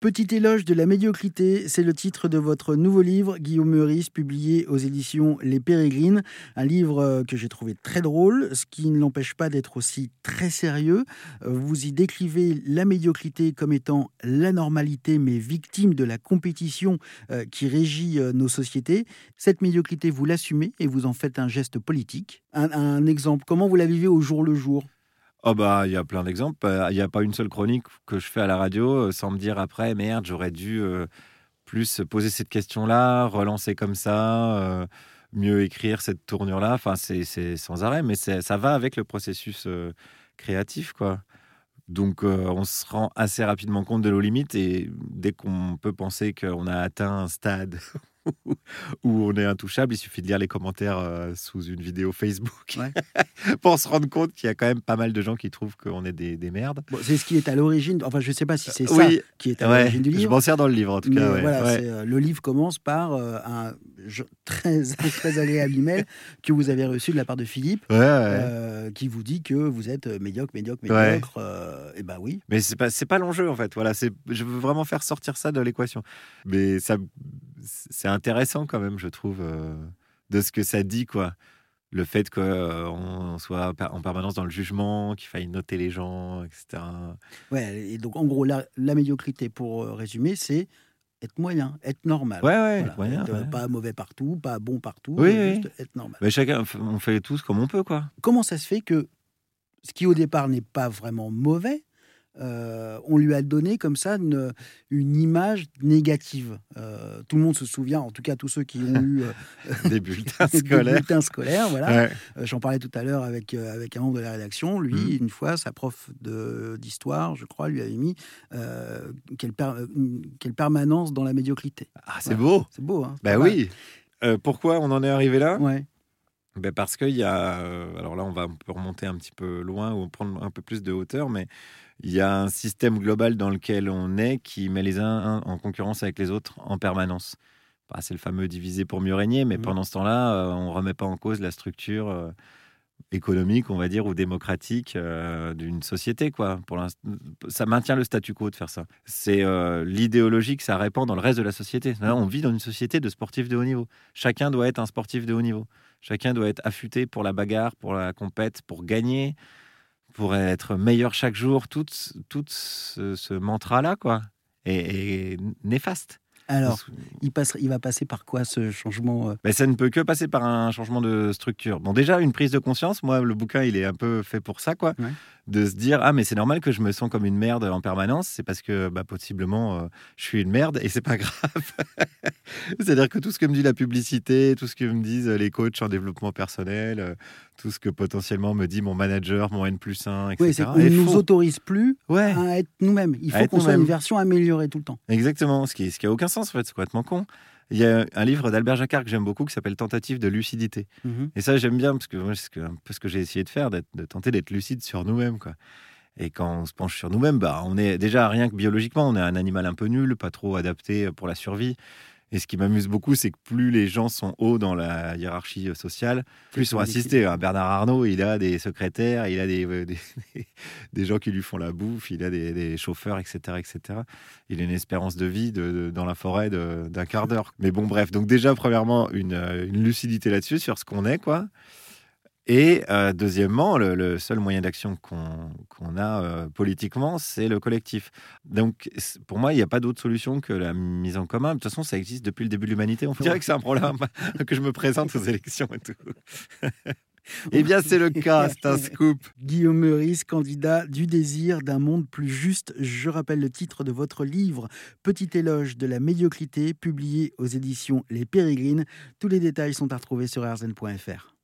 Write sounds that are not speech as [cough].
Petit éloge de la médiocrité, c'est le titre de votre nouveau livre, Guillaume Meurice, publié aux éditions Les Pérégrines. Un livre euh, que j'ai trouvé très drôle, ce qui ne l'empêche pas d'être aussi très sérieux. Euh, vous y décrivez la médiocrité comme étant la normalité, mais victime de la compétition euh, qui régit nos sociétés. Cette médiocrité, vous l'assumez et vous en faites un geste politique. Un, un exemple, comment vous la vivez au jour le jour? Oh bah, il y a plein d'exemples. Bah, il n'y a pas une seule chronique que je fais à la radio euh, sans me dire après, merde, j'aurais dû euh, plus poser cette question-là, relancer comme ça, euh, mieux écrire cette tournure-là. Enfin, c'est sans arrêt, mais ça va avec le processus créatif, quoi. Donc, on se rend assez rapidement compte de nos limites et dès qu'on peut penser qu'on a atteint un stade [laughs] où on est intouchable. Il suffit de lire les commentaires euh, sous une vidéo Facebook [laughs] pour se rendre compte qu'il y a quand même pas mal de gens qui trouvent qu'on est des, des merdes. c'est ce qui est à l'origine. Enfin, je sais pas si c'est ça qui est à l'origine du livre. Je m'en sers dans le livre en tout cas. Euh, le livre commence par euh, un [laughs] très, très agréable email que vous avez reçu de la part de Philippe qui vous dit que vous êtes médiocre, médiocre, médiocre. et ben oui. Mais c'est pas, pas l'enjeu en fait. Voilà, je veux vraiment faire sortir ça de l'équation. Mais ça c'est intéressant quand même, je trouve, euh, de ce que ça dit, quoi. Le fait qu'on euh, soit en permanence dans le jugement, qu'il faille noter les gens, etc. Ouais, et donc en gros, la, médiocrité, pour euh, résumer, c'est être moyen, être normal. Ouais, ouais, Pas mauvais partout, pas bon partout, juste être normal. Mais chacun, on fait tous comme on peut, quoi. Comment ça se fait que ce qui au départ n'est pas vraiment mauvais, euh, on lui a donné comme ça une, image négative. Euh, tout le monde se souvient, en tout cas tous ceux qui ont eu euh, [laughs] des bulletins [laughs] scolaires. scolaires voilà. J'en parlais tout à l'heure avec, avec un membre de la rédaction. Lui, mmh. une fois, sa prof d'histoire, je crois, lui avait mis quelle, quelle, permanence dans la médiocrité. Ah, c'est beau. C'est beau. Hein, bah oui. pourquoi on en est arrivé là? Ouais. Ben parce qu'il y a, alors là on va remonter un petit peu loin ou prendre un peu plus de hauteur, mais il y a un système global dans lequel on est qui met les uns en concurrence avec les autres en permanence. Bah, c'est le fameux diviser pour mieux régner, mais mmh. pendant ce temps-là, euh, on ne remet pas en cause la structure euh, économique, on va dire, ou démocratique euh, d'une société. Quoi. Pour ça maintient le statu quo de faire ça. C'est l'idéologie que ça répand dans le reste de la société. on vit dans une société de sportifs de haut niveau. Chacun doit être un sportif de haut niveau. Chacun doit être affûté pour la bagarre, pour la compète, pour gagner pour être meilleur chaque jour, tout, tout ce, mantra-là, quoi, est, néfaste. Alors, il, passe, il va passer par quoi ce changement euh Mais Ça ne peut que passer par un changement de structure. Bon, déjà, une prise de conscience. Moi, le bouquin, il est un peu fait pour ça, quoi de se dire ah mais c'est normal que je me sens comme une merde en permanence c'est parce que bah, possiblement euh, je suis une merde et c'est pas [laughs] grave c'est à dire que tout ce que me dit la publicité tout ce que me disent les coachs en développement personnel euh, tout ce que potentiellement me dit mon manager mon N plus 1 etc on ne nous autorise plus à être nous-mêmes il faut qu'on soit une version améliorée tout le temps exactement ce qui, ce qui a aucun sens en fait c'est complètement con il y a un livre d'Albert Jacquard que j'aime beaucoup qui s'appelle Tentative de lucidité. Mhm. Et ça, j'aime bien parce que c'est un peu ce que j'ai essayé de faire, de tenter d'être lucide sur nous-mêmes. Quoi. Et quand on se penche sur nous-mêmes, bah, on est déjà rien que biologiquement, on est un animal un peu nul, pas trop adapté pour la survie. Et ce qui m'amuse beaucoup, c'est que plus les gens sont hauts dans la hiérarchie euh, sociale, plus ils sont assistés. Hein, Bernard Arnault, il a des secrétaires, il a euh, des, [laughs] des, gens qui lui font la bouffe, il a des, chauffeurs, etc., etc. Il a une espérance de vie de, dans la forêt d'un quart d'heure. Mais bon, bref. Donc déjà, premièrement, une, euh, une lucidité là-dessus, sur ce qu'on est, quoi. Et euh, deuxièmement, le, seul moyen d'action qu'on a euh, politiquement, c'est le collectif. Donc, pour moi, il n'y a pas d'autre solution que la mise en commun. De toute façon, ça existe depuis le début de l'humanité. On dirait que c'est un problème [laughs] que je me présente aux élections et tout. [laughs] eh bien, c'est le [laughs] cas, c'est un scoop. Guillaume Meurice, candidat du désir d'un monde plus juste. Je rappelle le titre de votre livre, Petit éloge de la médiocrité, publié aux éditions Les Pérégrines. Tous les détails sont à retrouver sur rzn.fr.